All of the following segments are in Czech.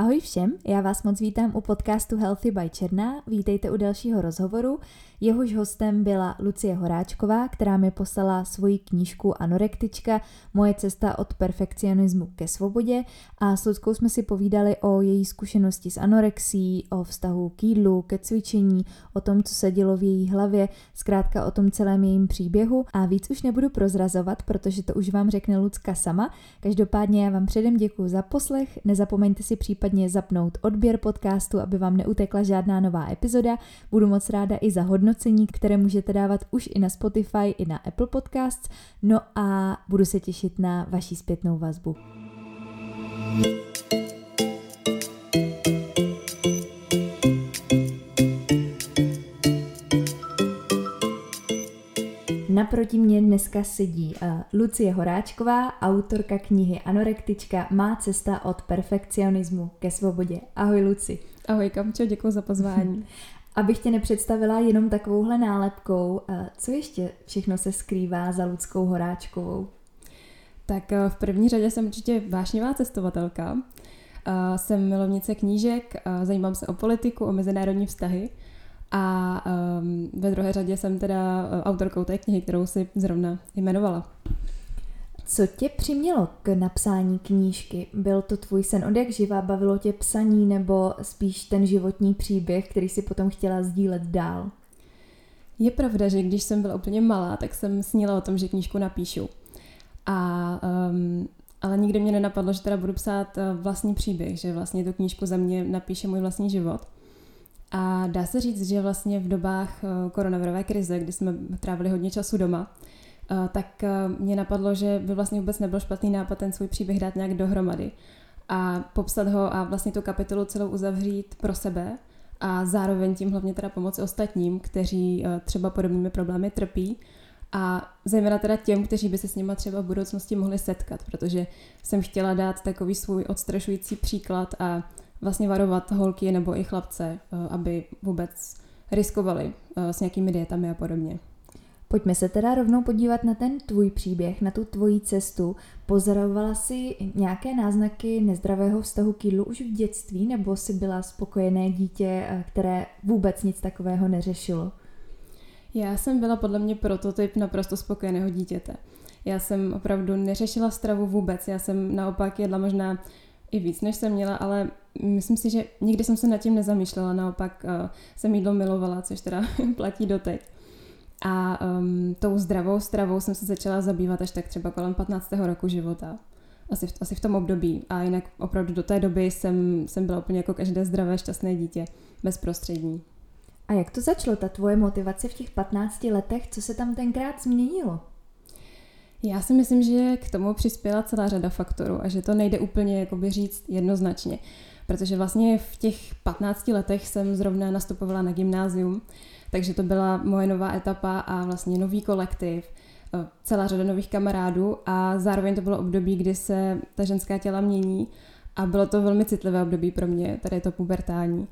Ahoj všem, já vás moc vítám u podcastu Healthy by Černá. Vítejte u dalšího rozhovoru. Jehož hostem byla Lucie Horáčková, která mi poslala svoji knížku Anorektička, moje cesta od perfekcionismu ke svobodě a s Luckou jsme si povídali o její zkušenosti s anorexí, o vztahu k jídlu, ke cvičení, o tom, co se dělo v její hlavě, zkrátka o tom celém jejím příběhu a víc už nebudu prozrazovat, protože to už vám řekne Lucka sama. Každopádně já vám předem děkuji za poslech, nezapomeňte si případně zapnout odběr podcastu, aby vám neutekla žádná nová epizoda. Budu moc ráda i za hodnocení, které můžete dávat už i na Spotify, i na Apple Podcasts. No a budu se těšit na vaši zpětnou vazbu. Naproti mě dneska sedí uh, Lucie Horáčková, autorka knihy Anorektička Má cesta od perfekcionismu ke svobodě. Ahoj Luci. Ahoj Kamčo, děkuji za pozvání. Abych tě nepředstavila jenom takovouhle nálepkou, uh, co ještě všechno se skrývá za Ludskou Horáčkovou? Tak uh, v první řadě jsem určitě vášnivá cestovatelka. Jsem milovnice knížek, zajímám se o politiku, o mezinárodní vztahy a um, ve druhé řadě jsem teda uh, autorkou té knihy, kterou si zrovna jmenovala. Co tě přimělo k napsání knížky? Byl to tvůj sen od jak živa? Bavilo tě psaní nebo spíš ten životní příběh, který si potom chtěla sdílet dál? Je pravda, že když jsem byla úplně malá, tak jsem sníla o tom, že knížku napíšu. A, um, ale nikdy mě nenapadlo, že teda budu psát uh, vlastní příběh, že vlastně tu knížku za mě napíše můj vlastní život. A dá se říct, že vlastně v dobách eh, koronavirové krize, kdy jsme trávili hodně času doma, eh, tak eh, mě napadlo, že by vlastně vůbec nebyl špatný nápad ten svůj příběh dát nějak dohromady a popsat ho a vlastně tu kapitolu celou uzavřít pro sebe a zároveň tím hlavně teda pomoci ostatním, kteří třeba podobnými problémy trpí a zejména teda těm, kteří by se s nima třeba v budoucnosti mohli setkat, protože jsem chtěla dát takový svůj odstrašující příklad a vlastně varovat holky nebo i chlapce, eh, aby vůbec riskovali eh, s nějakými dietami a podobně. Pojďme se teda rovnou podívat na ten tvůj příběh, na tu tvoji cestu. Pozorovala jsi nějaké náznaky nezdravého vztahu k jídlu už v dětství, nebo jsi byla spokojené dítě, eh, které vůbec nic takového neřešilo? Já jsem byla podle mě prototyp naprosto spokojeného dítěte. Já jsem opravdu neřešila stravu vůbec, já jsem naopak jedla možná i víc, než jsem měla, ale myslím si, že nikdy jsem se nad tím nezamýšlela, naopak uh, jsem jídlo milovala, což teda platí doteď. A um, tou zdravou stravou jsem se začala zabývat až tak třeba kolem 15. roku života. Asi v, asi v tom období. A jinak opravdu do té doby jsem, jsem byla úplně jako každé zdravé, šťastné dítě, bezprostřední. A jak to začalo, ta tvoje motivace v těch 15 letech? Co se tam tenkrát změnilo? Já si myslím, že k tomu přispěla celá řada faktorů a že to nejde úplně jakoby říct jednoznačně. Protože vlastně v těch 15 letech jsem zrovna nastupovala na gymnázium, takže to byla moje nová etapa a vlastně nový kolektiv, eh, celá řada nových kamarádů a zároveň to bylo období, kdy se ta ženská těla mění a bylo to velmi citlivé období pro mě, tady je to pubertální.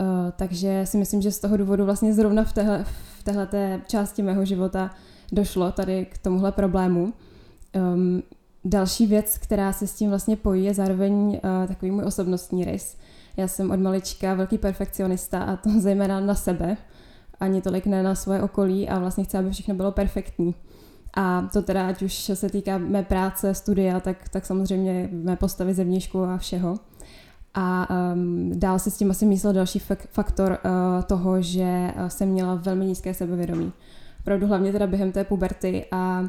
Uh, takže si myslím, že z toho důvodu vlastně zrovna v téhle, v části mého života došlo tady k tomuhle problému. Um, další věc, která se s tím vlastně pojí, je zároveň uh, takový můj osobnostní rys. Já jsem od malička velký perfekcionista a to zejména na sebe, ani tolik ne na svoje okolí a vlastně chci, aby všechno bylo perfektní. A to teda, ať už se týká mé práce, studia, tak, tak samozřejmě mé postavy zevnějšku a všeho. A um, dál se s tím asi myslel další faktor uh, toho, že uh, jsem měla velmi nízké sebevědomí opravdu hlavně teda během té puberty a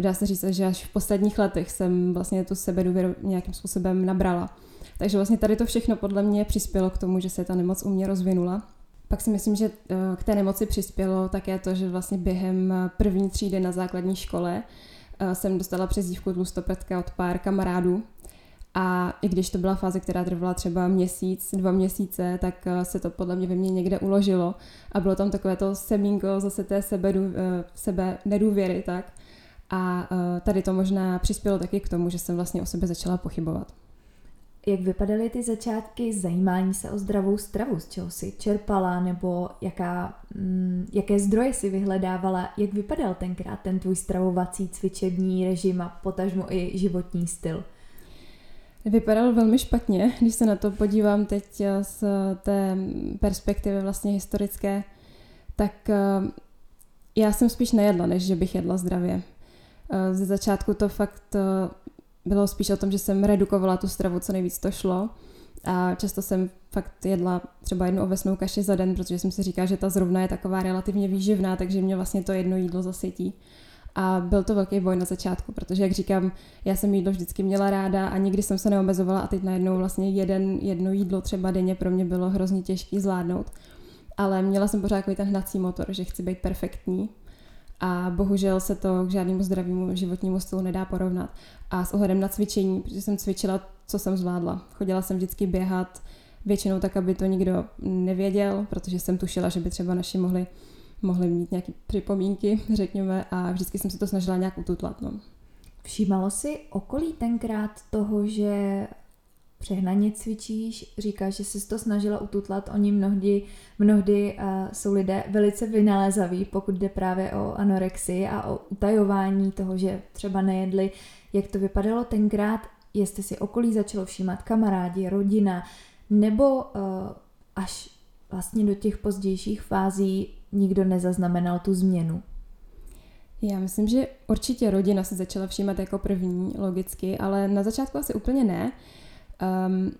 dá se říct, že až v posledních letech jsem vlastně tu sebedůvěru nějakým způsobem nabrala. Takže vlastně tady to všechno podle mě přispělo k tomu, že se ta nemoc u mě rozvinula. Pak si myslím, že eh, k té nemoci přispělo také to, že vlastně během první třídy na základní škole eh, jsem dostala přezdívku tlustopetka od pár kamarádů, a i když to byla fáze, která trvala třeba měsíc, dva měsíce, tak eh, se to podle mě ve mně někde uložilo a bylo tam takové to semínko zase té sebe, eh, sebe nedůvěry, tak. A eh, tady to možná přispělo taky k tomu, že jsem vlastně o sebe začala pochybovat. Jak vypadaly ty začátky zajímání se o zdravou stravu? Z čeho jsi čerpala nebo jaká, mm, jaké zdroje si vyhledávala? Jak vypadal tenkrát ten tvůj stravovací cvičební režim a potažmo i životní styl? Vypadal velmi špatně, když se na to podívám teď z té perspektivy vlastně historické, tak já jsem spíš nejedla, než že bych jedla zdravě. Ze začátku to fakt bylo spíš o tom, že jsem redukovala tu stravu, co nejvíc to šlo. A často jsem fakt jedla třeba jednu ovesnou kaši za den, protože jsem si říkala, že ta zrovna je taková relativně výživná, takže mě vlastně to jedno jídlo zasytí. A byl to velký boj na začátku, protože, jak říkám, já jsem jídlo vždycky měla ráda a nikdy jsem se neomezovala a teď najednou vlastně jeden, jedno jídlo třeba denně pro mě bylo hrozně těžké zvládnout. Ale měla jsem pořád takový ten hnací motor, že chci být perfektní a bohužel se to k žádnému zdravému životnímu stylu nedá porovnat. A s ohledem na cvičení, protože jsem cvičila, co jsem zvládla. Chodila jsem vždycky běhat, většinou tak, aby to nikdo nevěděl, protože jsem tušila, že by třeba naši mohli, mohli mít nějaké připomínky, řekněme, a vždycky jsem se to snažila nějak ututlat. No. Všímalo si okolí tenkrát toho, že přehnaně cvičíš, říkáš, že jsi to snažila ututlat, oni mnohdy, mnohdy uh, jsou lidé velice vynalézaví, pokud jde právě o anorexii a o utajování toho, že třeba nejedli. Jak to vypadalo tenkrát, jestli si okolí začalo všímat kamarádi, rodina, nebo uh, až vlastně do těch pozdějších fází nikdo nezaznamenal tu změnu? Já myslím, že určitě rodina se začala všímat jako první, logicky, ale na začátku asi úplně ne. Um,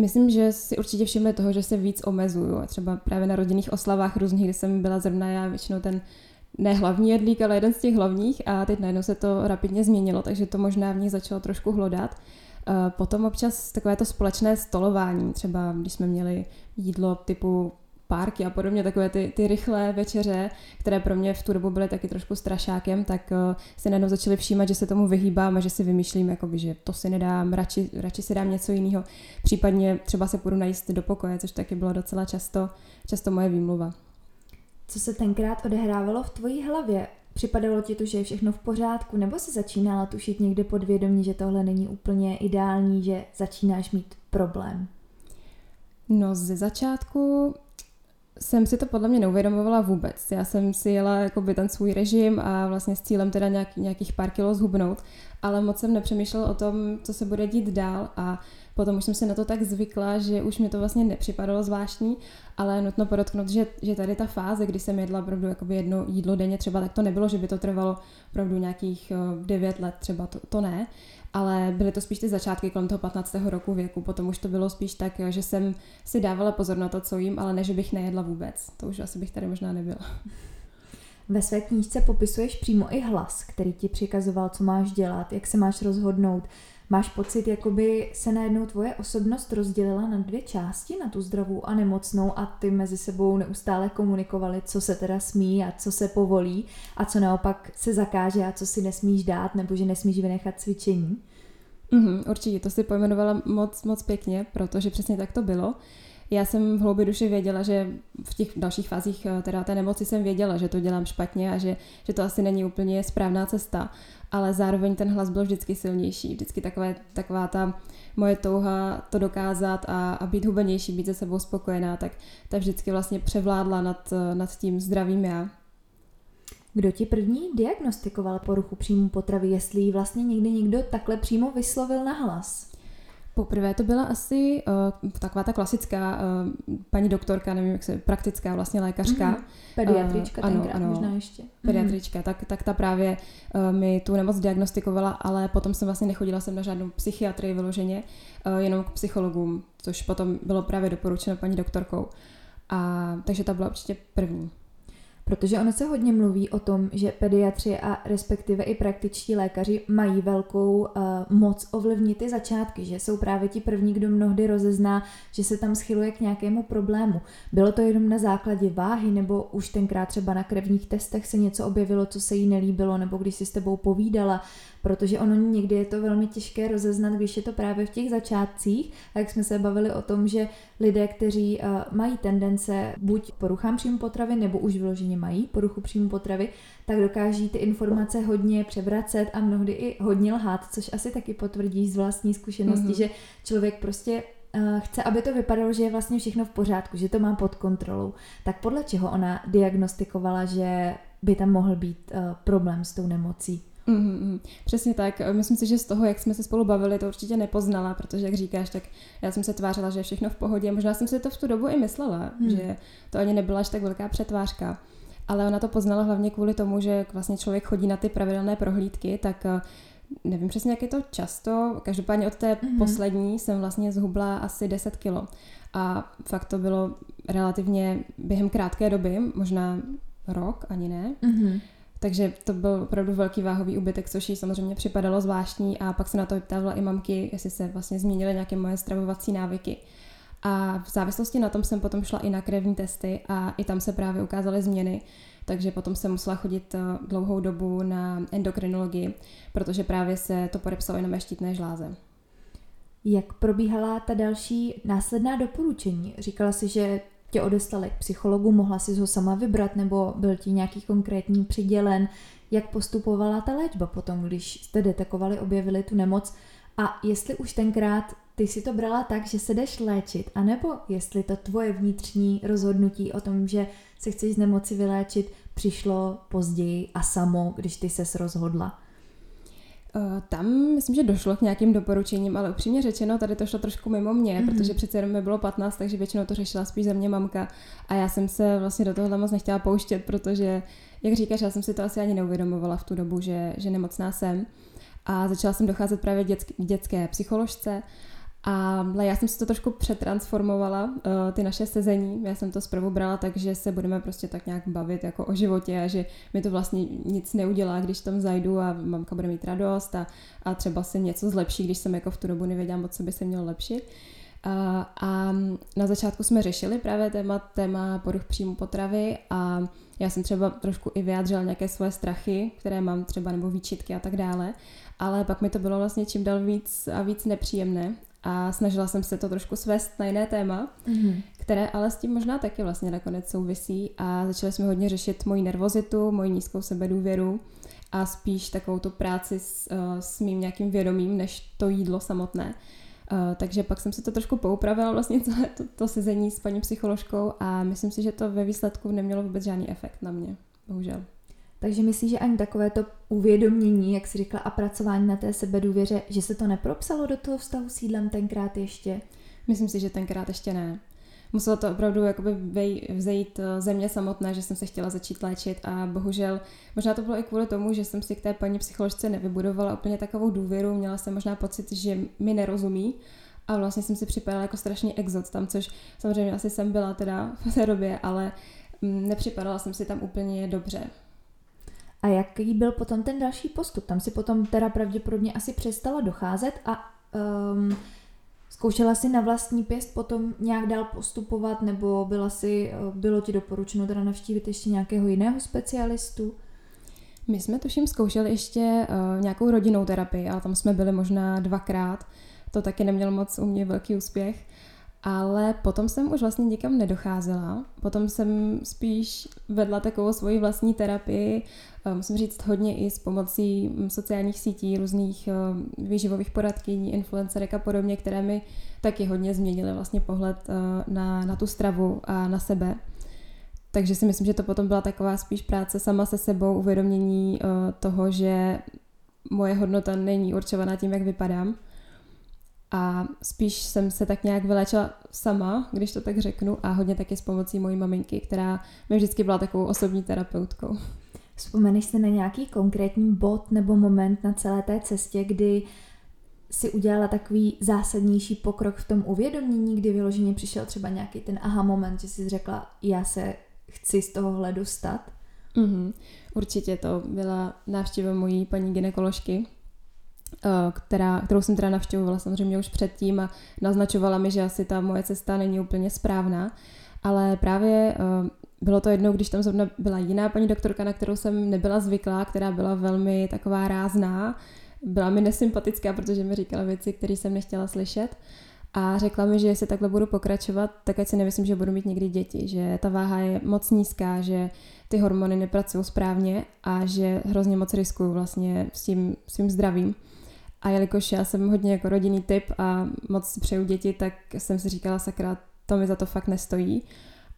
myslím, že si určitě všimli toho, že se víc omezuju. A třeba právě na rodinných oslavách různých, kdy jsem byla zrovna já většinou ten ne hlavní jedlík, ale jeden z těch hlavních a teď najednou se to rapidně změnilo, takže to možná v nich začalo trošku hlodat. Potom občas takové to společné stolování, třeba když jsme měli jídlo typu párky a podobně, takové ty, ty rychlé večeře, které pro mě v tu dobu byly taky trošku strašákem, tak uh, si najednou začali všímat, že se tomu vyhýbám a že si vymýšlím, jakoby, že to si nedám, radši, radši si dám něco jiného. Případně třeba se půjdu najíst do pokoje, což taky bylo docela často, často moje výmluva. Co se tenkrát odehrávalo v tvojí hlavě? Připadalo ti to, že je všechno v pořádku, nebo si začínala tušit někde podvědomí, že tohle není úplně ideální, že začínáš mít problém? No ze začátku jsem si to podle mě neuvědomovala vůbec. Já jsem si jela jakoby ten svůj režim a vlastně s cílem teda nějak, nějakých pár kilo zhubnout, ale moc jsem nepřemýšlela o tom, co se bude dít dál a potom už jsem se na to tak zvykla, že už mi to vlastně nepřipadalo zvláštní, ale nutno podotknout, že, že tady ta fáze, kdy jsem jedla opravdu jedno jídlo denně třeba, tak to nebylo, že by to trvalo opravdu nějakých 9 eh, let třeba, to, to ne, ale byly to spíš ty začátky kolem toho 15. roku věku, potom už to bylo spíš tak, že jsem si dávala pozor na to, co jím, ale ne, že bych nejedla vůbec. To už asi bych tady možná nebyla. Ve své knížce popisuješ přímo i hlas, který ti přikazoval, co máš dělat, jak se máš rozhodnout. Máš pocit, jakoby se najednou tvoje osobnost rozdělila na dvě části, na tu zdravou a nemocnou a ty mezi sebou neustále komunikovali, co se teda smí a co se povolí a co naopak se zakáže a co si nesmíš dát nebo že nesmíš vynechat cvičení? Mm-hmm, určitě, to si pojmenovala moc, moc pěkně, protože přesně tak to bylo. Já jsem v hloubi duše věděla, že v těch dalších fázích eh, teda té nemoci jsem věděla, že to dělám špatně a že, že to asi není úplně správná cesta, ale zároveň ten hlas byl vždycky silnější, vždycky takové, taková ta moje touha to dokázat a, a být hubenější, být se sebou spokojená, tak ta vždycky vlastně převládla nad, nad tím zdravým já. Kdo ti první diagnostikoval poruchu příjmu potravy, jestli ji vlastně někdy někdo takhle přímo vyslovil na hlas? Poprvé to byla asi uh, taková ta klasická uh, paní doktorka, nevím jak se, praktická vlastně lékařka. Mm-hmm. Pediatrička uh, tenkrát ano, možná ještě. Pediatrička, mm-hmm. tak, tak ta právě uh, mi tu nemoc diagnostikovala, ale potom jsem vlastně nechodila jsem na žádnou psychiatrii vyloženě, uh, jenom k psychologům, což potom bylo právě doporučeno paní doktorkou. A, takže ta byla určitě první. Protože ono se hodně mluví o tom, že pediatři a respektive i praktičtí lékaři mají velkou uh, moc ovlivnit ty začátky, že jsou právě ti první, kdo mnohdy rozezná, že se tam schyluje k nějakému problému. Bylo to jenom na základě váhy, nebo už tenkrát třeba na krevních testech se něco objevilo, co se jí nelíbilo, nebo když si s tebou povídala, protože ono někdy je to velmi těžké rozeznat, když je to právě v těch začátcích, a jak jsme se bavili o tom, že lidé, kteří uh, mají tendence buď poruchám příjmu potravy, nebo už vyloženě mají poruchu příjmu potravy, tak dokáží ty informace hodně převracet a mnohdy i hodně lhát, což asi taky potvrdí z vlastní zkušenosti, mm-hmm. že člověk prostě uh, chce, aby to vypadalo, že je vlastně všechno v pořádku, že to má pod kontrolou. Tak podle čeho ona diagnostikovala, že by tam mohl být uh, problém s tou nemocí? Mm-hmm, přesně tak. Myslím si, že z toho, jak jsme se spolu bavili, to určitě nepoznala, protože, jak říkáš, tak já jsem se tvářila, že je všechno v pohodě. Možná jsem si to v tu dobu i myslela, hmm. že to ani nebyla až tak velká přetvářka. Ale ona to poznala hlavně kvůli tomu, že vlastně člověk chodí na ty pravidelné prohlídky, tak eh, nevím přesně, jak je to často. Každopádně od té mm-hmm. poslední jsem vlastně zhubla asi 10 kilo. A fakt to bylo relativně během krátké doby, možná rok, ani ne. Mm-hmm. Takže to byl opravdu velký váhový úbytek, což jí samozřejmě připadalo zvláštní a pak se na to vyptávala i mamky, jestli se vlastně změnily nějaké moje stravovací návyky. A v závislosti na tom jsem potom šla i na krevní testy a i tam se právě ukázaly změny, takže potom jsem musela chodit eh, dlouhou dobu na endokrinologii, protože právě se to podepsalo i na mé štítné žláze. Jak probíhala ta další následná doporučení? Říkala si, že tě odeslali k psychologu, mohla si ho sama vybrat, nebo byl ti nějaký konkrétní přidělen, jak postupovala ta léčba potom, když jste detekovali, objevili tu nemoc a jestli už tenkrát ty si to brala tak, že se jdeš léčit, anebo jestli to tvoje vnitřní rozhodnutí o tom, že se chceš z nemoci vyléčit, přišlo později a samo, když ty ses rozhodla. Eh, tam myslím, že došlo k nějakým doporučením, ale upřímně řečeno, tady to šlo trošku mimo mě, mm-hmm. protože přece jenom mi bylo 15, takže většinou to řešila spíš za mě mamka. A já jsem se vlastně do toho moc nechtěla pouštět, protože, jak říkáš, já jsem si to asi ani neuvědomovala v tu dobu, že, že nemocná jsem. A začala jsem docházet právě dětsk, dětské psycholožce ale já jsem si to trošku přetransformovala, uh, ty naše sezení. Já jsem to zprvu brala tak, že se budeme prostě tak nějak bavit jako o životě a že mi to vlastně nic neudělá, když tam zajdu a mamka bude mít radost a, a třeba se něco zlepší, když jsem jako v tu dobu nevěděla moc, co by se mělo lepšit. Uh, a na začátku jsme řešili právě téma, téma poruch příjmu potravy a já jsem třeba trošku i vyjádřila nějaké svoje strachy, které mám třeba nebo výčitky a tak dále, ale pak mi to bylo vlastně čím dál víc a víc nepříjemné a snažila jsem se to trošku svést na jiné téma, mm-hmm. které ale s tím možná taky vlastně nakonec souvisí a začali jsme hodně řešit moji nervozitu, moji nízkou sebedůvěru a spíš takovou tu práci s, uh, s mým nějakým vědomím, než to jídlo samotné. Uh, takže pak jsem si to trošku poupravila vlastně celé to, to sezení s paní psycholožkou a myslím si, že to ve výsledku nemělo vůbec žádný efekt na mě, bohužel. Takže myslíš, že ani takové to uvědomění, jak jsi říkala, a pracování na té sebedůvěře, že se to nepropsalo do toho vztahu s jídlem tenkrát ještě? Myslím si, že tenkrát ještě ne. Muselo to opravdu jakoby vzejít eh, ze mě samotné, že jsem se chtěla začít léčit a bohužel možná to bylo i kvůli tomu, že jsem si k té paní psycholožce nevybudovala úplně takovou důvěru, měla jsem možná pocit, že mi nerozumí a vlastně jsem si připadala jako strašný exot tam, což samozřejmě asi jsem byla teda v té době, ale mm, nepřipadala jsem si tam úplně dobře. A jaký byl potom ten další postup? Tam si potom teda pravděpodobně asi přestala docházet a um, zkoušela si na vlastní pěst potom nějak dál postupovat nebo byla si, bylo ti doporučeno teda navštívit ještě nějakého jiného specialistu? My jsme tuším zkoušeli ještě uh, nějakou rodinnou terapii, ale tam jsme byli možná dvakrát. To taky nemělo moc u mě velký úspěch. Ale potom jsem už vlastně nikam nedocházela. Potom jsem spíš vedla takovou svoji vlastní terapii, eh, musím říct hodně i s pomocí mm, sociálních sítí, různých eh, výživových poradkyní, influencerek a podobně, které mi taky hodně změnily vlastně pohled eh, na, na tu stravu a na sebe. Takže si myslím, že to potom byla taková spíš práce sama se sebou, uvědomění toho, že moje hodnota není určovaná tím, jak vypadám, a spíš jsem se tak nějak vylečila sama, když to tak řeknu, a hodně taky s pomocí mojí maminky, která mi vždycky byla takovou osobní terapeutkou. Vzpomeneš se na nějaký konkrétní bod nebo moment na celé té cestě, kdy si udělala takový zásadnější pokrok v tom uvědomění, kdy vyloženě přišel třeba nějaký ten aha moment, že jsi řekla, já se chci z tohohle dostat? Mm-hmm. Určitě to byla návštěva mojí paní ginekoložky, která, kterou jsem teda navštěvovala samozřejmě už předtím a naznačovala mi, že asi ta moje cesta není úplně správná. Ale právě eh, bylo to jednou, když tam zrovna byla jiná paní doktorka, na kterou jsem nebyla zvyklá, která byla velmi taková rázná, byla mi nesympatická, protože mi říkala věci, které jsem nechtěla slyšet. A řekla mi, že jestli takhle budu pokračovat, tak ať si nemyslím, že budu mít někdy děti, že ta váha je moc nízká, že ty hormony nepracují správně a že hrozně moc riskuju vlastně s tím svým zdravím. A jelikož já jsem hodně jako rodinný typ a moc přeju děti, tak jsem si říkala, sakra, to mi za to fakt nestojí.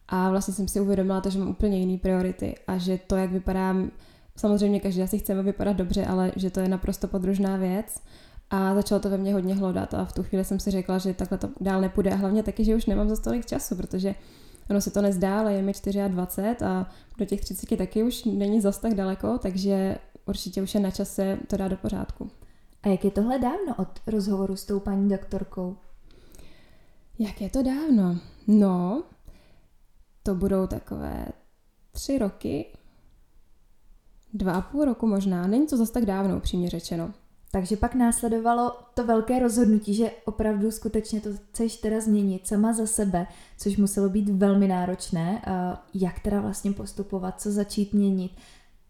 A vlastně jsem si uvědomila to, že mám úplně jiné priority a že to, jak vypadám Samozřejmě každý asi chceme vypadat dobře, ale že to je naprosto podružná věc. A začalo to ve mně hodně hlodat a v tu chvíli jsem si řekla, že takhle to dál nepůjde a hlavně taky, že už nemám za tolik času, protože ono se to nezdá, ale je mi 24 a do těch 30 taky už není zas tak daleko, takže určitě už je na čase to dát do pořádku. A jak je tohle dávno od rozhovoru s tou paní doktorkou? Jak je to dávno? No, to budou takové tři roky, dva a půl roku možná. Není to zase tak dávno, upřímně řečeno. Takže pak následovalo to velké rozhodnutí, že opravdu skutečně to chceš teda změnit sama za sebe, což muselo být velmi náročné. Jak teda vlastně postupovat, co začít měnit?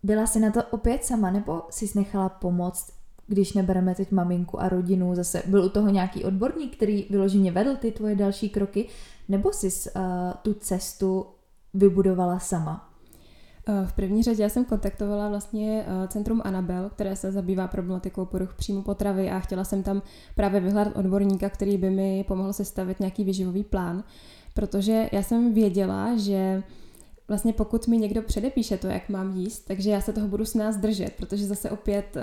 Byla jsi na to opět sama, nebo jsi nechala pomoct, když nebereme teď maminku a rodinu, zase byl u toho nějaký odborník, který vyloženě vedl ty tvoje další kroky, nebo jsi uh, tu cestu vybudovala sama? Eh, v první řadě já jsem kontaktovala vlastně eh, Centrum Anabel, které se zabývá problematikou poruch příjmu potravy a chtěla jsem tam právě vyhledat odborníka, který by mi pomohl sestavit nějaký výživový plán, protože já jsem věděla, že vlastně pokud mi někdo předepíše to, jak mám jíst, takže já se toho budu s nás držet, protože zase opět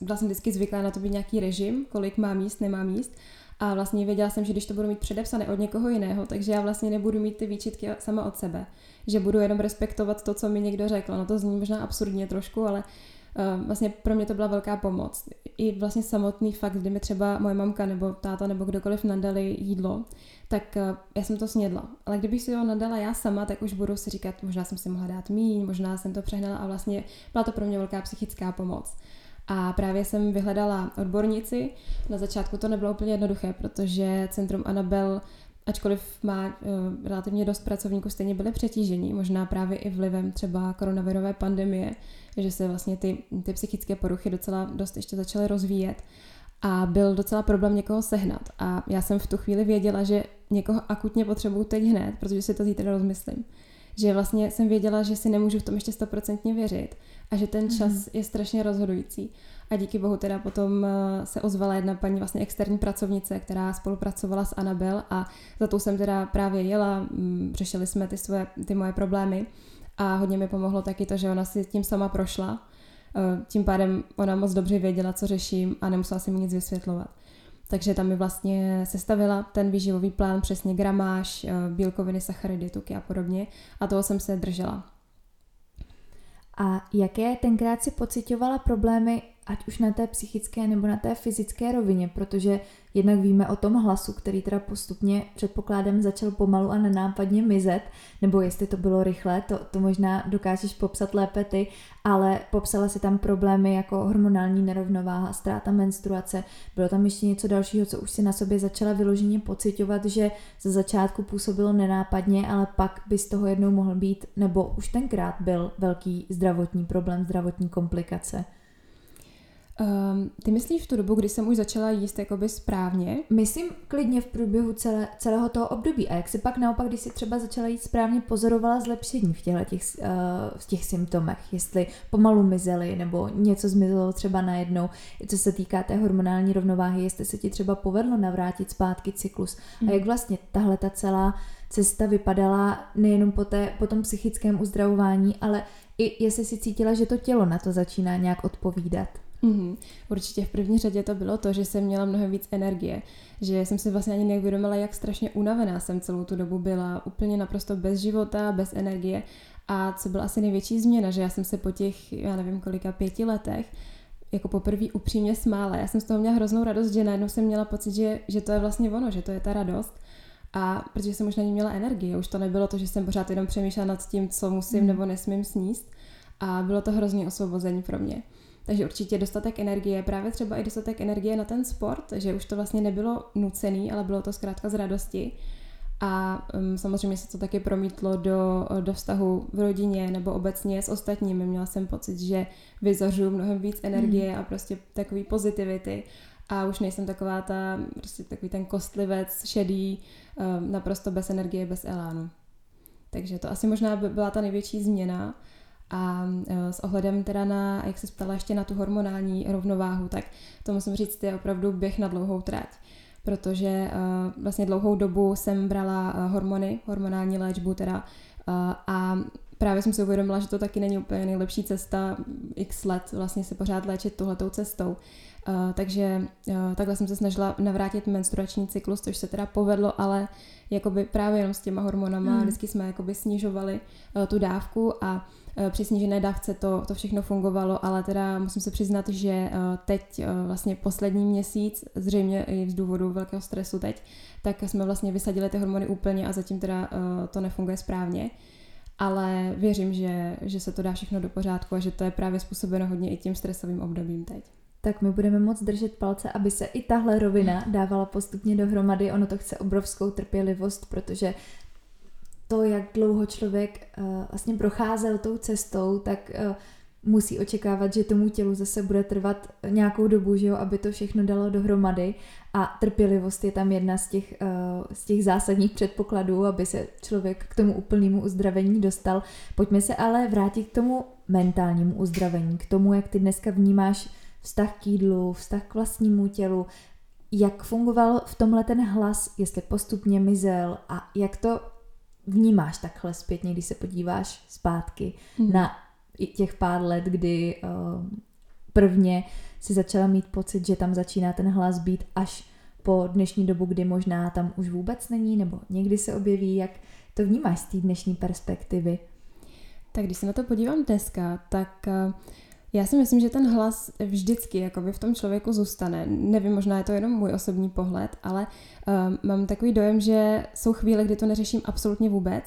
byla jsem vždycky zvyklá na to být nějaký režim, kolik mám jíst, nemám jíst. A vlastně věděla jsem, že když to budu mít předepsané od někoho jiného, takže já vlastně nebudu mít ty výčitky sama od sebe. Že budu jenom respektovat to, co mi někdo řekl. No to zní možná absurdně trošku, ale vlastně pro mě to byla velká pomoc. I vlastně samotný fakt, kdy mi třeba moje mamka nebo táta nebo kdokoliv nadali jídlo, tak uh, já jsem to snědla. Ale kdybych si ho nadala já sama, tak už budu si říkat, možná jsem si mohla dát míň, možná jsem to přehnala a vlastně byla to pro mě velká psychická pomoc. A právě jsem vyhledala odbornici. Na začátku to nebylo úplně jednoduché, protože Centrum Anabel, ačkoliv má uh, relativně dost pracovníků, stejně byly přetížení, možná právě i vlivem třeba koronavirové pandemie, že se vlastně ty, ty psychické poruchy docela dost ještě začaly rozvíjet a byl docela problém někoho sehnat. A já jsem v tu chvíli věděla, že někoho akutně potřebuju teď hned, protože si to zítra rozmyslím. Že vlastně jsem věděla, že si nemůžu v tom ještě stoprocentně věřit a že ten čas mm. je strašně rozhodující. A díky bohu teda potom eh, se ozvala jedna paní vlastně externí pracovnice, která spolupracovala s Anabel a za to jsem teda právě jela, mm, řešili jsme ty, svoje, ty moje problémy a hodně mi pomohlo taky to, že ona si tím sama prošla. Eh, tím pádem ona moc dobře věděla, co řeším a nemusela si mi nic vysvětlovat. Takže tam mi vlastně sestavila ten výživový plán, přesně gramáž, eh, bílkoviny, sacharidy, tuky a podobně. A toho jsem se držela. A jaké tenkrát si pocitovala problémy ať už na té psychické nebo na té fyzické rovině, protože jednak víme o tom hlasu, který teda postupně předpokládám začal pomalu a nenápadně mizet, nebo jestli to bylo rychle, to, to možná dokážeš popsat lépe ty, ale popsala si tam problémy jako hormonální nerovnováha, ztráta menstruace, bylo tam ještě něco dalšího, co už si na sobě začala vyloženě pocitovat, že ze začátku působilo nenápadně, ale pak by z toho jednou mohl být, nebo už tenkrát byl velký zdravotní problém, zdravotní komplikace. Um, ty myslíš v tu dobu, kdy jsem už začala jíst jakoby správně? Myslím klidně v průběhu celé, celého toho období. A jak si pak naopak, když si třeba začala jíst správně, pozorovala zlepšení v těchto těch, uh, v těch symptomech? Jestli pomalu mizely nebo něco zmizelo třeba najednou, co se týká té hormonální rovnováhy, jestli se ti třeba povedlo navrátit zpátky cyklus. Hmm. A jak vlastně tahle ta celá cesta vypadala nejenom po, té, po tom psychickém uzdravování, ale i jestli si cítila, že to tělo na to začíná nějak odpovídat. Mm-hmm. Určitě v první řadě to bylo to, že jsem měla mnohem víc energie, že jsem si vlastně ani neuvědomila, jak strašně unavená jsem celou tu dobu byla, úplně naprosto bez života, bez energie. A co byla asi největší změna, že já jsem se po těch, já nevím kolika, pěti letech jako poprvé upřímně smála. Já jsem z toho měla hroznou radost, že najednou jsem měla pocit, že, že to je vlastně ono, že to je ta radost. A protože jsem už na ní měla energii, už to nebylo to, že jsem pořád jenom přemýšlela nad tím, co musím mm. nebo nesmím sníst. A bylo to hrozně osvobození pro mě. Takže určitě dostatek energie, právě třeba i dostatek energie na ten sport, že už to vlastně nebylo nucený, ale bylo to zkrátka z radosti. A um, samozřejmě se to taky promítlo do, do vztahu v rodině nebo obecně s ostatními. Měla jsem pocit, že vyzařuju mnohem víc energie mm. a prostě takový pozitivity. A už nejsem taková ta, prostě takový ten kostlivec, šedý, um, naprosto bez energie, bez elánu. Takže to asi možná by byla ta největší změna. A e, s ohledem teda na, jak se ptala ještě na tu hormonální rovnováhu, tak to musím říct, je opravdu běh na dlouhou trať. Protože uh, vlastně dlouhou dobu jsem brala uh, hormony, hormonální léčbu teda a právě jsem si uvědomila, že to taky není úplně nejlepší cesta x let vlastně se pořád léčit tohletou cestou. Uh, takže uh, takhle jsem se snažila navrátit menstruační cyklus, což se teda povedlo, ale jakoby právě jenom s těma hormonama mm. vždycky jsme jakoby snižovali uh, tu dávku a uh, při snížené dávce to, to všechno fungovalo, ale teda musím se přiznat, že uh, teď uh, vlastně poslední měsíc, zřejmě i z důvodu velkého stresu teď, tak jsme vlastně vysadili ty hormony úplně a zatím teda to nefunguje správně. Ale věřím, že, že se to dá všechno do pořádku a že to je právě způsobeno hodně i tím stresovým obdobím teď. Tak my budeme moc držet palce, aby se i tahle rovina dávala postupně dohromady. Ono to chce obrovskou trpělivost, protože to, jak dlouho člověk uh, vlastně procházel tou cestou, tak uh, musí očekávat, že tomu tělu zase bude trvat nějakou dobu, že jo, aby to všechno dalo dohromady a trpělivost je tam jedna z těch, uh, z těch zásadních předpokladů, aby se člověk k tomu úplnému uzdravení dostal. Pojďme se ale vrátit k tomu mentálnímu uzdravení, k tomu, jak ty dneska vnímáš vztah k jídlu, vztah k vlastnímu tělu, jak fungoval v tomhle ten hlas, jestli postupně mizel a jak to vnímáš takhle zpětně, když se podíváš zpátky hmm. na těch pár let, kdy uh, prvně si začala mít pocit, že tam začíná ten hlas být až po dnešní dobu, kdy možná tam už vůbec není, nebo někdy se objeví, jak to vnímáš z té dnešní perspektivy? Tak když se na to podívám dneska, tak uh, já si myslím, že ten hlas vždycky jakoby v tom člověku zůstane. Nevím, možná je to jenom můj osobní pohled, ale um, mám takový dojem, že jsou chvíle, kdy to neřeším absolutně vůbec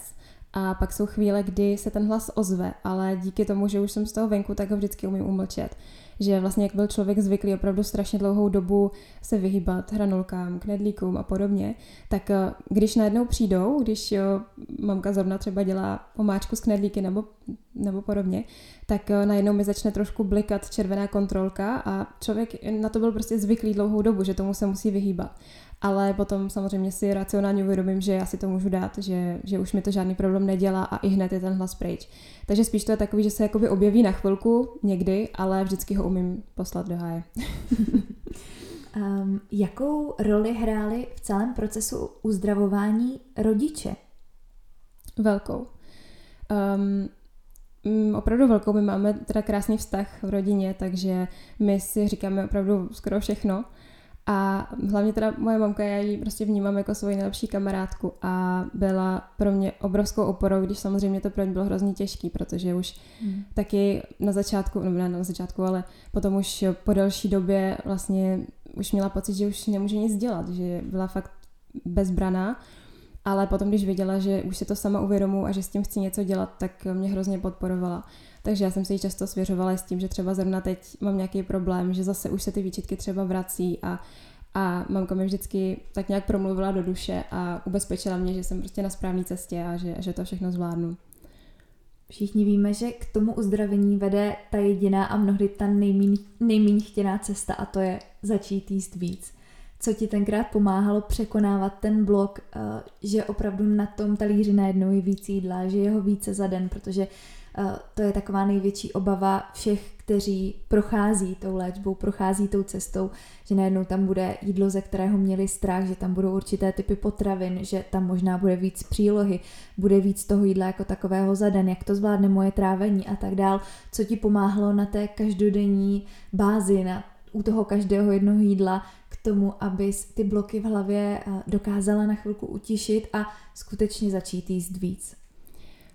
a pak jsou chvíle, kdy se ten hlas ozve, ale díky tomu, že už jsem z toho venku, tak ho vždycky umím umlčet že vlastně jak byl člověk zvyklý opravdu strašně dlouhou dobu se vyhýbat hranolkám, knedlíkům a podobně, tak eh, když najednou přijdou, když jo, mamka zrovna třeba dělá pomáčku s knedlíky nebo, nebo podobně, tak eh, najednou mi začne trošku blikat červená kontrolka a člověk na to byl prostě zvyklý dlouhou dobu, že tomu se musí vyhýbat ale potom samozřejmě si racionálně uvědomím, že já si to můžu dát, že, že už mi to žádný problém nedělá a i hned je ten hlas pryč. Takže spíš to je takový, že se jakoby objeví na chvilku někdy, ale vždycky ho umím poslat do háje. um, jakou roli hrály v celém procesu uzdravování rodiče? Velkou. Um, opravdu velkou. My máme teda krásný vztah v rodině, takže my si říkáme opravdu skoro všechno. A hlavně teda moje mamka, já ji prostě vnímám jako svoji nejlepší kamarádku a byla pro mě obrovskou oporou, když samozřejmě to pro mě bylo hrozně těžký, protože už hmm. taky na začátku, nebo ne na začátku, ale potom už po delší době vlastně už měla pocit, že už nemůže nic dělat, že byla fakt bezbraná. Ale potom, když věděla, že už si to sama uvědomu a že s tím chci něco dělat, tak mě hrozně podporovala. Takže já jsem se jí často svěřovala s tím, že třeba zrovna teď mám nějaký problém, že zase už se ty výčitky třeba vrací a a mamka mi vždycky tak nějak promluvila do duše a ubezpečila mě, že jsem prostě na správné cestě a že, že to všechno zvládnu. Všichni víme, že k tomu uzdravení vede ta jediná a mnohdy ta nejméně nejméně chtěná cesta a to je začít jíst víc. Co ti tenkrát pomáhalo překonávat ten blok, eh, že opravdu na tom talíři najednou je víc jídla, že je ho více za den, protože to je taková největší obava všech, kteří prochází tou léčbou, prochází tou cestou, že najednou tam bude jídlo, ze kterého měli strach, že tam budou určité typy potravin, že tam možná bude víc přílohy, bude víc toho jídla jako takového za den, jak to zvládne moje trávení a tak dál, co ti pomáhlo na té každodenní bázi, na, u toho každého jednoho jídla tomu, abys ty bloky v hlavě dokázala na chvilku utišit a skutečně začít jíst víc.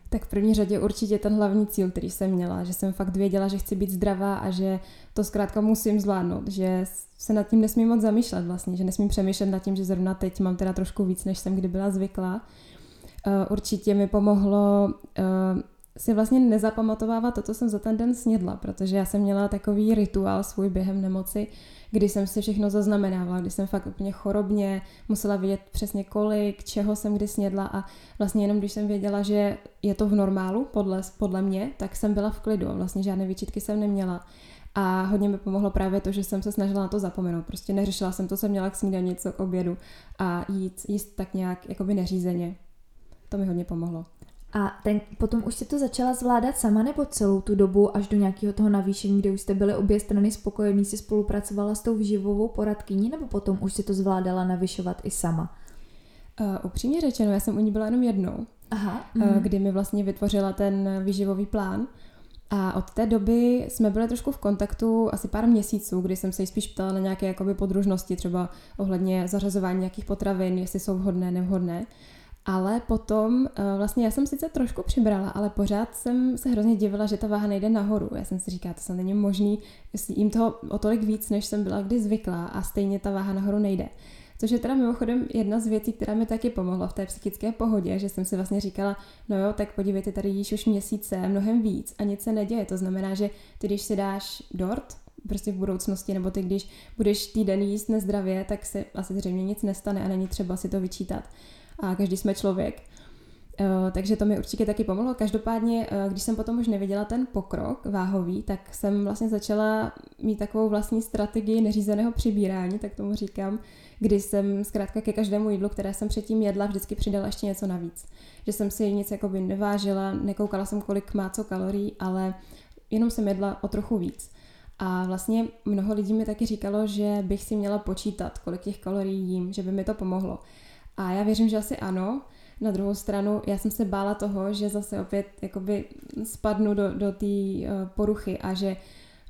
Tak v první řadě určitě ten hlavní cíl, který jsem měla, že jsem fakt věděla, že chci být zdravá a že to zkrátka musím zvládnout, že se nad tím nesmím moc zamýšlet vlastně, že nesmím přemýšlet nad tím, že zrovna teď mám teda trošku víc, než jsem kdy byla zvyklá. Uh, určitě mi pomohlo uh, si vlastně nezapamatovávat to, co jsem za ten den snědla, protože já jsem měla takový rituál svůj během nemoci, kdy jsem si všechno zaznamenávala, kdy jsem fakt úplně chorobně musela vědět přesně kolik, čeho jsem kdy snědla a vlastně jenom když jsem věděla, že je to v normálu podle, podle mě, tak jsem byla v klidu a vlastně žádné výčitky jsem neměla. A hodně mi pomohlo právě to, že jsem se snažila na to zapomenout. Prostě neřešila jsem to, co měla k snídani, co k obědu a jít, jíst tak nějak jakoby neřízeně. To mi hodně pomohlo. A ten, potom už si to začala zvládat sama nebo celou tu dobu až do nějakého toho navýšení, kde už jste byly obě strany spokojení, si spolupracovala s tou výživovou poradkyní nebo potom už si to zvládala navyšovat i sama? Uh, upřímně řečeno, já jsem u ní byla jenom jednou. Aha, mm. kdy mi vlastně vytvořila ten výživový plán. A od té doby jsme byli trošku v kontaktu asi pár měsíců, kdy jsem se jí spíš ptala na nějaké jakoby podružnosti, třeba ohledně zařazování nějakých potravin, jestli jsou vhodné, nevhodné. Ale potom eh, vlastně já jsem sice trošku přibrala, ale pořád jsem se hrozně divila, že ta váha nejde nahoru. Já jsem si říkala, to se není možný, jim toho o tolik víc, než jsem byla kdy zvyklá a stejně ta váha nahoru nejde. Což je teda mimochodem jedna z věcí, která mi taky pomohla v té psychické pohodě, že jsem si vlastně říkala, no jo, tak podívejte, tady jíš už měsíce, mnohem víc a nic se neděje. To znamená, že ty, když si dáš dort, prostě v budoucnosti, nebo ty, když budeš týden jíst nezdravě, tak se asi zřejmě nic nestane a není třeba si to vyčítat. A každý jsme člověk. Uh, takže to mi určitě taky pomohlo. Každopádně, uh, když jsem potom už neviděla ten pokrok váhový, tak jsem vlastně začala mít takovou vlastní strategii neřízeného přibírání, tak tomu říkám, kdy jsem zkrátka ke každému jídlu, které jsem předtím jedla, vždycky přidala ještě něco navíc. Že jsem si nic jakoby nevážila, nekoukala jsem, kolik má co kalorií, ale jenom jsem jedla o trochu víc. A vlastně mnoho lidí mi taky říkalo, že bych si měla počítat, kolik těch kalorií jím, že by mi to pomohlo. A já věřím, že asi ano. Na druhou stranu, já jsem se bála toho, že zase opět jakoby spadnu do, do té uh, poruchy a že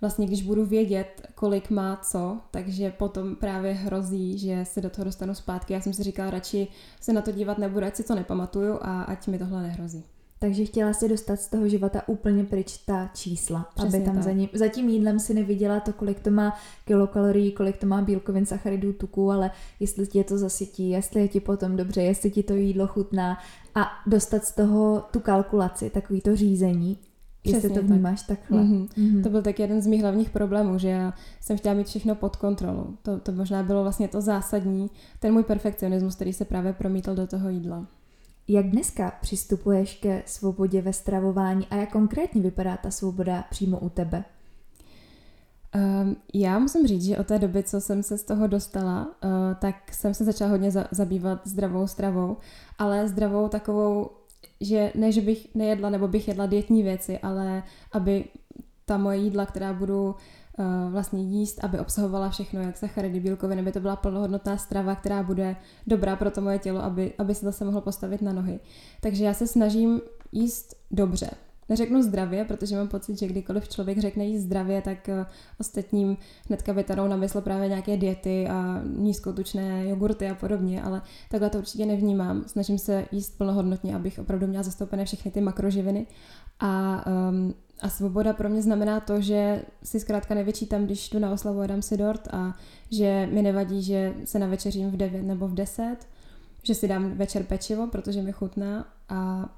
vlastně když budu vědět, kolik má co, takže potom právě hrozí, že se do toho dostanu zpátky. Já jsem si říkala, radši se na to dívat nebudu, ať si to nepamatuju a ať mi tohle nehrozí. Takže chtěla si dostat z toho života úplně pryč ta čísla, Přesně aby tam tak. za, ním, za tím jídlem si neviděla to, kolik to má kilokalorií, kolik to má bílkovin, sacharidů, tuků, ale jestli tě to zasytí, jestli je ti potom dobře, jestli ti to jídlo chutná a dostat z toho tu kalkulaci, takový to řízení, Přesně jestli to vnímáš tak. takhle. Mm-hmm. Mm-hmm. To byl tak jeden z mých hlavních problémů, že já jsem chtěla mít všechno pod kontrolou. To, to možná bylo vlastně to zásadní, ten můj perfekcionismus, který se právě promítl do toho jídla. Jak dneska přistupuješ ke svobodě ve stravování a jak konkrétně vypadá ta svoboda přímo u tebe? Um, já musím říct, že od té doby, co jsem se z toho dostala, uh, tak jsem se začala hodně za- zabývat zdravou stravou, ale zdravou takovou, že ne, že bych nejedla nebo bych jedla dietní věci, ale aby ta moje jídla, která budu vlastně jíst, aby obsahovala všechno, jak sacharidy, bílkoviny, aby to byla plnohodnotná strava, která bude dobrá pro to moje tělo, aby, aby se zase mohlo postavit na nohy. Takže já se snažím jíst dobře. Neřeknu zdravě, protože mám pocit, že kdykoliv člověk řekne jíst zdravě, tak uh, ostatním hnedka vytanou na mysl právě nějaké diety a nízkotučné jogurty a podobně, ale takhle to určitě nevnímám. Snažím se jíst plnohodnotně, abych opravdu měla zastoupené všechny ty makroživiny a um, a svoboda pro mě znamená to, že si zkrátka nevyčítám, když jdu na oslavu a dám si dort a že mi nevadí, že se navečeřím v 9 nebo v 10, že si dám večer pečivo, protože mi chutná a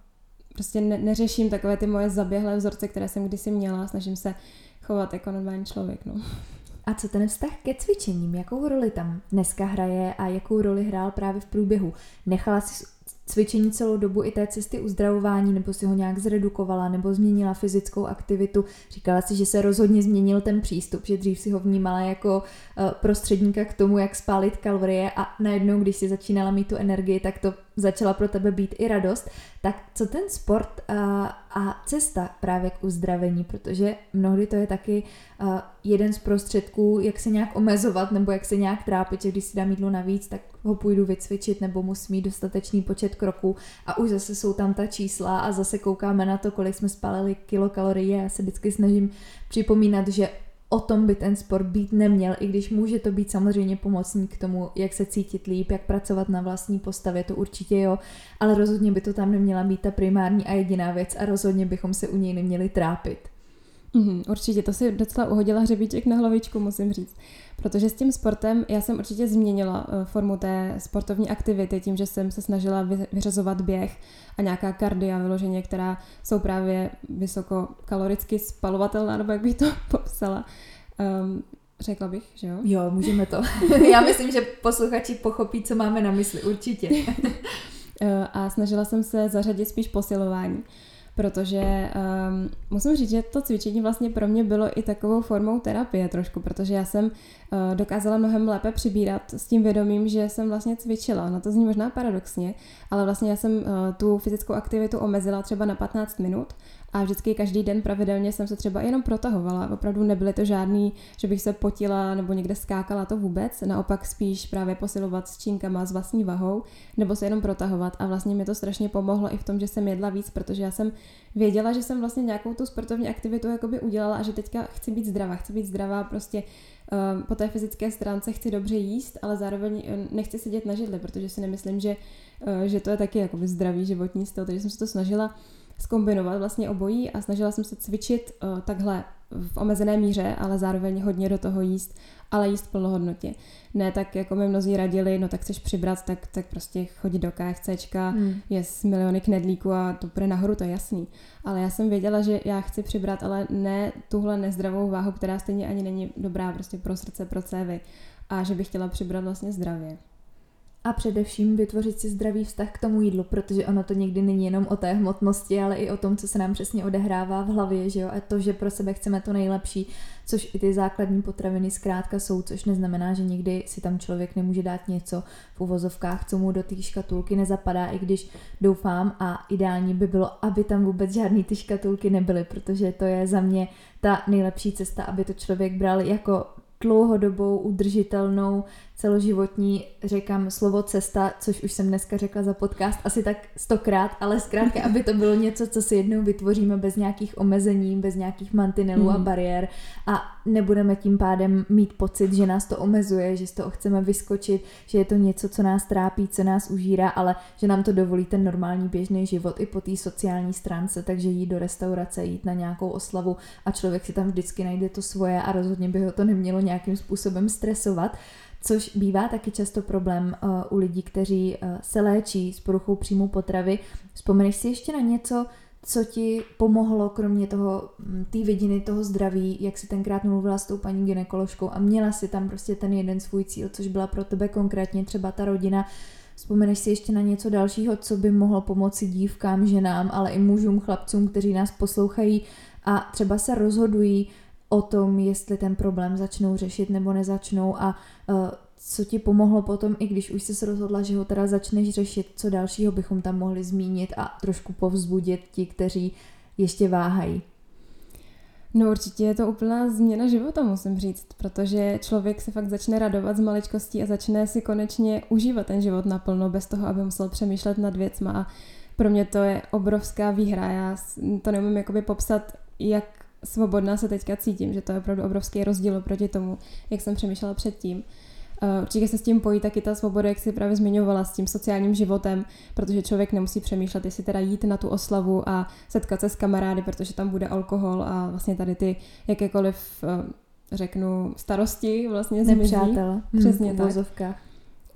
prostě ne- neřeším takové ty moje zaběhlé vzorce, které jsem kdysi měla, snažím se chovat jako normální člověk. No. A co ten vztah ke cvičením? Jakou roli tam dneska hraje a jakou roli hrál právě v průběhu? Nechala si cvičení celou dobu i té cesty uzdravování, nebo si ho nějak zredukovala, nebo změnila fyzickou aktivitu. Říkala si, že se rozhodně změnil ten přístup, že dřív si ho vnímala jako eh, prostředníka k tomu, jak spálit kalorie a najednou, když si začínala mít tu energii, tak to začala pro tebe být i radost. Tak co ten sport a, eh, a cesta právě k uzdravení, protože mnohdy to je taky eh, jeden z prostředků, jak se nějak omezovat nebo jak se nějak trápit, že když si dám jídlo navíc, tak ho půjdu vycvičit nebo musím mít dostatečný počet kroků a už zase jsou tam ta čísla a zase koukáme na to, kolik jsme spálili kilokalorií. Já se vždycky snažím připomínat, že o tom by ten sport být neměl, i když může to být samozřejmě pomocník k tomu, jak se cítit líp, jak pracovat na vlastní postavě, to určitě jo, ale rozhodně by to tam neměla být ta primární a jediná věc a rozhodně bychom se u něj neměli trápit. Mm, určitě, to si docela uhodila hřebíček na hlavičku, musím říct. Protože s tím sportem já jsem určitě změnila uh, formu té sportovní aktivity tím, že jsem se snažila vyřazovat běh a nějaká kardia vyloženě, která jsou právě vysokokaloricky spalovatelná, nebo jak bych to popsala. Um, Řekla bych, že jo? Jo, můžeme to. Já myslím, že posluchači pochopí, co máme na mysli, určitě. Eh, a snažila jsem se zařadit spíš posilování protože um, musím říct, že to cvičení vlastně pro mě bylo i takovou formou terapie trošku, protože já jsem uh, dokázala mnohem lépe přibírat s tím vědomím, že jsem vlastně cvičila. No to zní možná paradoxně, ale vlastně já jsem uh, tu fyzickou aktivitu omezila třeba na 15 minut a vždycky každý den pravidelně jsem se třeba jenom protahovala. Opravdu nebyly to žádný, že bych se potila nebo někde skákala to vůbec, naopak spíš právě posilovat s činkama, s vlastní vahou, nebo se jenom protahovat. A vlastně mi to strašně pomohlo i v tom, že jsem jedla víc, protože já jsem věděla, že jsem vlastně nějakou tu sportovní aktivitu jakoby udělala a že teďka chci být zdravá, chci být zdravá prostě uh, po té fyzické stránce chci dobře jíst, ale zároveň eh, nechci sedět na židli, protože si nemyslím, že, uh, že to je taky jakoby zdravý životní styl, takže jsem se to snažila skombinovat vlastně obojí a snažila jsem se cvičit uh, takhle v omezené míře, ale zároveň hodně do toho jíst, ale jíst plnohodnotně. Ne tak, jako mi mnozí radili, no tak chceš přibrat, tak, tak prostě chodit do KFCčka, hmm. je z miliony knedlíků a to bude nahoru, to je jasný. Ale já jsem věděla, že já chci přibrat, ale ne tuhle nezdravou váhu, která stejně ani není dobrá prostě pro srdce, pro cévy. A že bych chtěla přibrat vlastně zdravě a především vytvořit si zdravý vztah k tomu jídlu, protože ono to někdy není jenom o té hmotnosti, ale i o tom, co se nám přesně odehrává v hlavě, že jo, a to, že pro sebe chceme to nejlepší, což i ty základní potraviny zkrátka jsou, což neznamená, že někdy si tam člověk nemůže dát něco v uvozovkách, co mu do té škatulky nezapadá, i když doufám a ideální by bylo, aby tam vůbec žádný ty škatulky nebyly, protože to je za mě ta nejlepší cesta, aby to člověk bral jako dlouhodobou, udržitelnou celoživotní, řekám slovo cesta, což už jsem dneska řekla za podcast asi tak stokrát, ale zkrátka, aby to bylo něco, co si jednou vytvoříme bez nějakých omezení, bez nějakých mantinelů mm. a mhm. bariér a nebudeme tím pádem mít pocit, že nás to omezuje, že z toho chceme vyskočit, že je to něco, co nás trápí, co nás užírá, ale že nám to dovolí ten normální běžný život i po té sociální stránce, takže jít do restaurace, jít na nějakou oslavu a člověk si tam vždycky najde to svoje a rozhodně by ho to nemělo nějakým způsobem stresovat což bývá taky často problém uh, u lidí, kteří uh, se léčí s poruchou příjmu potravy. Vzpomeneš si ještě na něco, co ti pomohlo, kromě toho, mm, té vidiny, toho zdraví, jak si tenkrát mluvila s tou paní ginekoložkou a měla si tam prostě ten jeden svůj cíl, což byla pro tebe konkrétně třeba ta rodina. Vzpomeneš si ještě na něco dalšího, co by mohlo pomoci dívkám, ženám, ale i mužům, chlapcům, kteří nás poslouchají a třeba se rozhodují o tom, jestli ten problém začnou řešit nebo nezačnou a uh, co ti pomohlo potom, i když už jsi se rozhodla, že ho teda začneš řešit, co dalšího bychom tam mohli zmínit a trošku povzbudit ti, kteří ještě váhají. No určitě je to úplná změna života, musím říct, protože člověk se fakt začne radovat z maličkostí a začne si konečně užívat ten život naplno, bez toho, aby musel přemýšlet nad věcma a pro mě to je obrovská výhra. Já to nemůžu jakoby popsat, jak svobodná se teďka cítím, že to je opravdu obrovský rozdíl proti tomu, jak jsem přemýšlela předtím. Uh, určitě se s tím pojí taky ta svoboda, jak si právě zmiňovala, s tím sociálním životem, protože člověk nemusí přemýšlet, jestli teda jít na tu oslavu a setkat se s kamarády, protože tam bude alkohol a vlastně tady ty jakékoliv, uh, řeknu, starosti vlastně zmizí. Nepřátel. Přesně hmm, tak.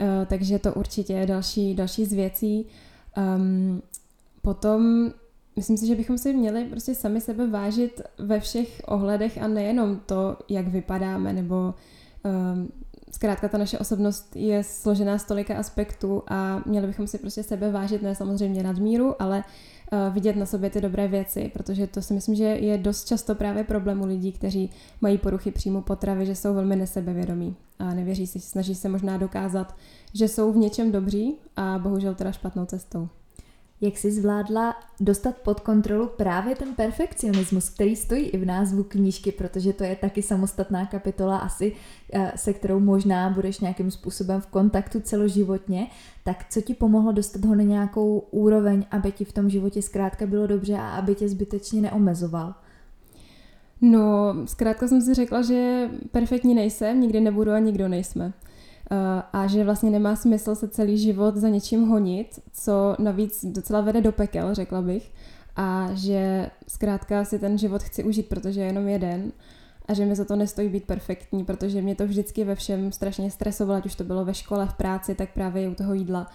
Uh, takže to určitě je další, další z věcí. Um, potom Myslím si, že bychom si měli prostě sami sebe vážit ve všech ohledech a nejenom to, jak vypadáme, nebo um, zkrátka ta naše osobnost je složená z tolika aspektů a měli bychom si prostě sebe vážit, ne samozřejmě nadmíru, ale uh, vidět na sobě ty dobré věci, protože to si myslím, že je dost často právě problém u lidí, kteří mají poruchy příjmu potravy, že jsou velmi nesebevědomí a nevěří si, snaží se možná dokázat, že jsou v něčem dobří a bohužel teda špatnou cestou jak jsi zvládla dostat pod kontrolu právě ten perfekcionismus, který stojí i v názvu knížky, protože to je taky samostatná kapitola asi, eh, se kterou možná budeš nějakým způsobem v kontaktu celoživotně, tak co ti pomohlo dostat ho na nějakou úroveň, aby ti v tom životě zkrátka bylo dobře a aby tě zbytečně neomezoval? No, zkrátka jsem si řekla, že perfektní nejsem, nikdy nebudu a nikdo nejsme. Eh, a že vlastně nemá smysl se celý život za něčím honit, co navíc docela vede do pekel, řekla bych, a že zkrátka si ten život chci užít, protože je jenom jeden a že mi za to nestojí být perfektní, protože mě to vždycky ve všem strašně stresovalo, ať už to bylo ve škole, v práci, tak právě u toho jídla.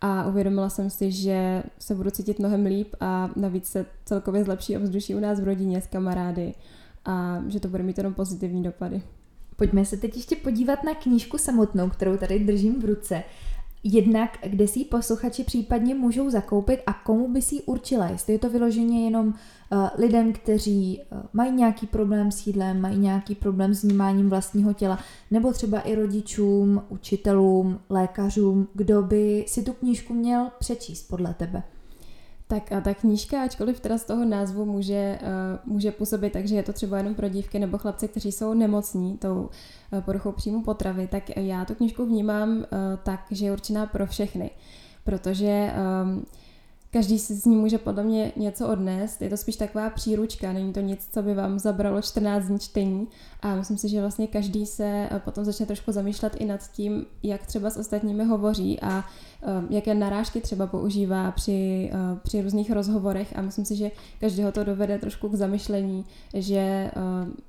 A uvědomila jsem si, že se budu cítit mnohem líp a navíc se celkově zlepší ovzduší u nás v rodině s kamarády a že to bude mít jenom pozitivní dopady. Pojďme se teď ještě podívat na knížku samotnou, kterou tady držím v ruce. Jednak, kde si ji posluchači případně můžou zakoupit a komu by si ji určila? Jestli je to vyloženě jenom uh, lidem, kteří uh, mají nějaký problém s jídlem, mají nějaký problém s vnímáním vlastního těla, nebo třeba i rodičům, učitelům, lékařům, kdo by si tu knížku měl přečíst podle tebe? Tak a ta knížka, ačkoliv teda z toho názvu může, uh, může působit tak, že je to třeba jenom pro dívky nebo chlapce, kteří jsou nemocní tou uh, poruchou příjmu potravy, tak já tu knížku vnímám uh, tak, že je určená pro všechny. Protože um, každý si z ní může podle mě něco odnést. Je to spíš taková příručka, není to nic, co by vám zabralo 14 dní čtení. A myslím si, že vlastně každý se eh, potom začne trošku zamýšlet i nad tím, jak třeba s ostatními hovoří a um, jaké narážky třeba používá při, uh, při různých rozhovorech. A myslím si, že každého to dovede trošku k zamyšlení, že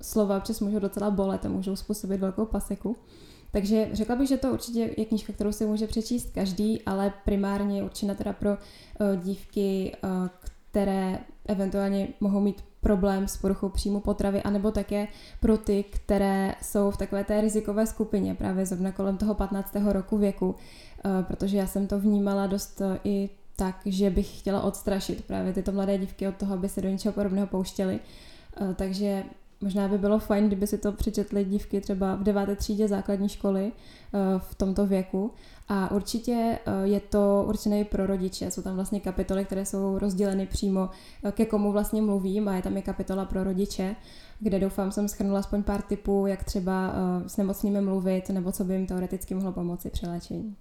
slova přes můžou docela bolet a můžou způsobit velkou paseku. Takže řekla bych, že to určitě je knížka, kterou si může přečíst každý, ale primárně je určena teda pro uh, dívky, uh, které eventuálně mohou mít problém s poruchou příjmu potravy, anebo také pro ty, které jsou v takové té rizikové skupině, právě zrovna kolem toho 15. roku věku, uh, protože já jsem to vnímala dost i tak, že bych chtěla odstrašit právě tyto mladé dívky od toho, aby se do něčeho podobného pouštěly. Takže Možná by bylo fajn, kdyby si to přečetly dívky třeba v deváté třídě základní školy eh, v tomto věku. A určitě eh, je to určené pro rodiče. Jsou tam vlastně kapitoly, které jsou rozděleny přímo eh, ke komu vlastně mluvím a je tam i kapitola pro rodiče, kde doufám jsem schrnula aspoň pár typů, jak třeba s nemocnými mluvit nebo co by jim teoreticky mohlo pomoci při léčení.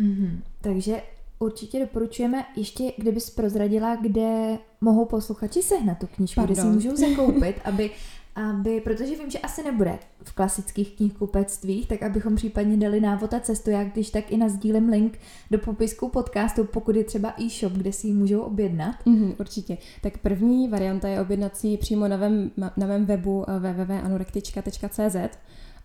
Mm-hmm. Takže určitě doporučujeme, ještě kdybys prozradila, kde mohou posluchači sehnat tu knížku, Pardon. kde si můžou zakoupit, aby aby, protože vím, že asi nebude v klasických knihkupectvích, tak abychom případně dali návod a cestu, jak když tak i nazdílím link do popisku podcastu, pokud je třeba e-shop, kde si ji můžou objednat. Mm, určitě. Tak první varianta je objednat si přímo na, vém, na mém webu eh, www.anorektička.cz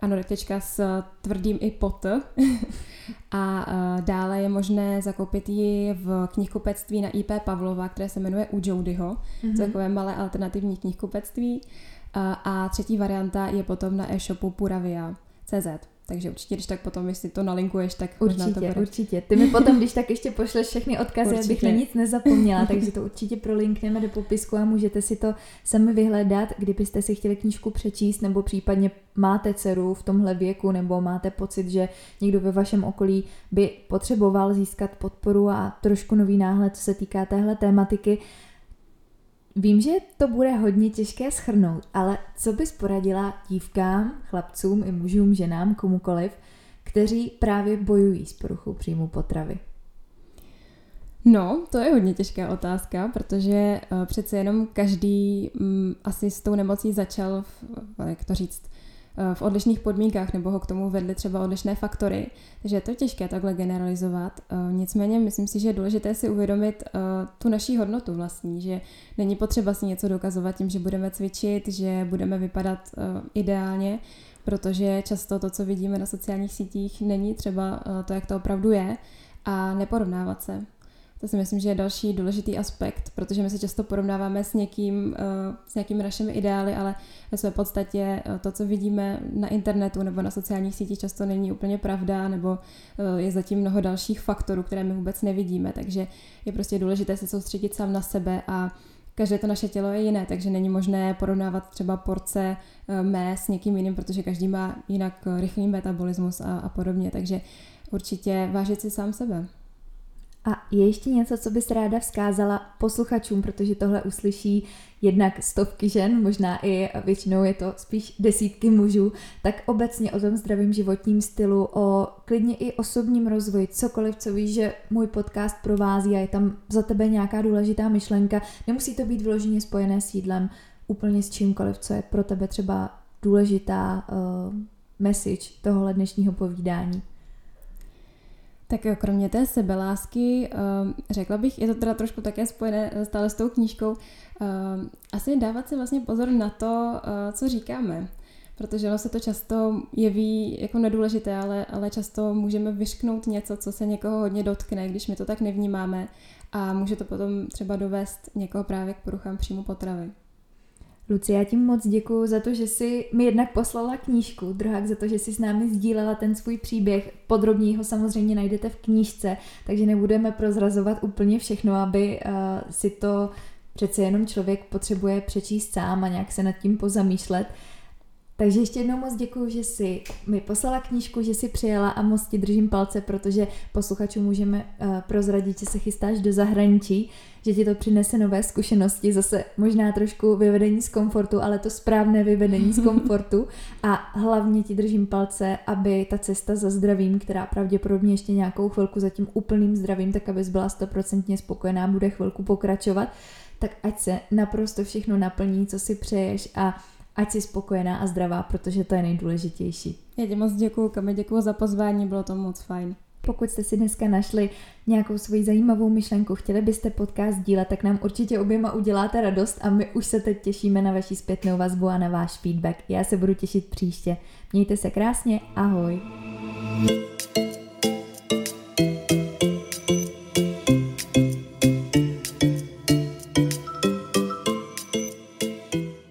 anorektička s tvrdým i pot. a uh, dále je možné zakoupit ji v knihkupectví na IP Pavlova, které se jmenuje U Jodyho. Mm-hmm. takové malé alternativní knihkupectví. A třetí varianta je potom na e-shopu puravia.cz. Takže určitě, když tak potom, jestli to nalinkuješ, tak určitě, možná to bude. Určitě, Ty mi potom, když tak ještě pošleš všechny odkazy, určitě. abych na nic nezapomněla, takže to určitě prolinkneme do popisku a můžete si to sami vyhledat, kdybyste si chtěli knížku přečíst, nebo případně máte dceru v tomhle věku, nebo máte pocit, že někdo ve vašem okolí by potřeboval získat podporu a trošku nový náhled, co se týká téhle tématiky, Vím, že to bude hodně těžké schrnout, ale co bys poradila dívkám, chlapcům i mužům, ženám, komukoliv, kteří právě bojují s poruchou příjmu potravy? No, to je hodně těžká otázka, protože uh, přece jenom každý um, asi s tou nemocí začal, jak to říct, v odlišných podmínkách nebo ho k tomu vedly třeba odlišné faktory. Takže je to těžké takhle generalizovat. Eh, nicméně myslím si, že je důležité si uvědomit eh, tu naší hodnotu vlastní, že není potřeba si něco dokazovat tím, že budeme cvičit, že budeme vypadat eh, ideálně, protože často to, co vidíme na sociálních sítích, není třeba to, jak to opravdu je a neporovnávat se. To si myslím, že je další důležitý aspekt, protože my se často porovnáváme s někým, eh, s nějakými našimi ideály, ale ve své podstatě eh, to, co vidíme na internetu nebo na sociálních sítích, často není úplně pravda, nebo eh, je zatím mnoho dalších faktorů, které my vůbec nevidíme. Takže je prostě důležité se soustředit sám na sebe a každé to naše tělo je jiné, takže není možné porovnávat třeba porce mé s někým jiným, protože každý má jinak rychlý metabolismus a, a podobně. Takže určitě vážit si sám sebe. A je ještě něco, co bys ráda vzkázala posluchačům, protože tohle uslyší jednak stovky žen, možná i většinou je to spíš desítky mužů, tak obecně o tom zdravém životním stylu, o klidně i osobním rozvoji, cokoliv, co víš, že můj podcast provází a je tam za tebe nějaká důležitá myšlenka. Nemusí to být vyloženě spojené s jídlem, úplně s čímkoliv, co je pro tebe třeba důležitá uh, message tohohle dnešního povídání. Tak kromě té sebelásky, um, řekla bych, je to teda trošku také spojené stále s tou knížkou, um, asi dávat si vlastně pozor na to, uh, co říkáme. Protože ono se to často jeví jako nedůležité, ale, ale často můžeme vyšknout něco, co se někoho hodně dotkne, když my to tak nevnímáme a může to potom třeba dovést někoho právě k poruchám příjmu potravy. Luci, já tím moc děkuji za to, že jsi mi jednak poslala knížku, druhák za to, že jsi s námi sdílela ten svůj příběh. Podrobně ho samozřejmě najdete v knížce, takže nebudeme prozrazovat úplně všechno, aby uh, si to přece jenom člověk potřebuje přečíst sám a nějak se nad tím pozamýšlet. Takže ještě jednou moc děkuji, že jsi mi poslala knížku, že jsi přijela a moc ti držím palce, protože posluchačům můžeme uh, prozradit, že se chystáš do zahraničí, že ti to přinese nové zkušenosti, zase možná trošku vyvedení z komfortu, ale to správné vyvedení z komfortu. A hlavně ti držím palce, aby ta cesta za zdravím, která pravděpodobně ještě nějakou chvilku za tím úplným zdravím, tak abys byla stoprocentně spokojená, bude chvilku pokračovat, tak ať se naprosto všechno naplní, co si přeješ a ať jsi spokojená a zdravá, protože to je nejdůležitější. Já ti moc děkuju, Kami, děkuju za pozvání, bylo to moc fajn. Pokud jste si dneska našli nějakou svoji zajímavou myšlenku, chtěli byste podcast dílet, tak nám určitě oběma uděláte radost a my už se teď těšíme na vaši zpětnou vazbu a na váš feedback. Já se budu těšit příště. Mějte se krásně, ahoj.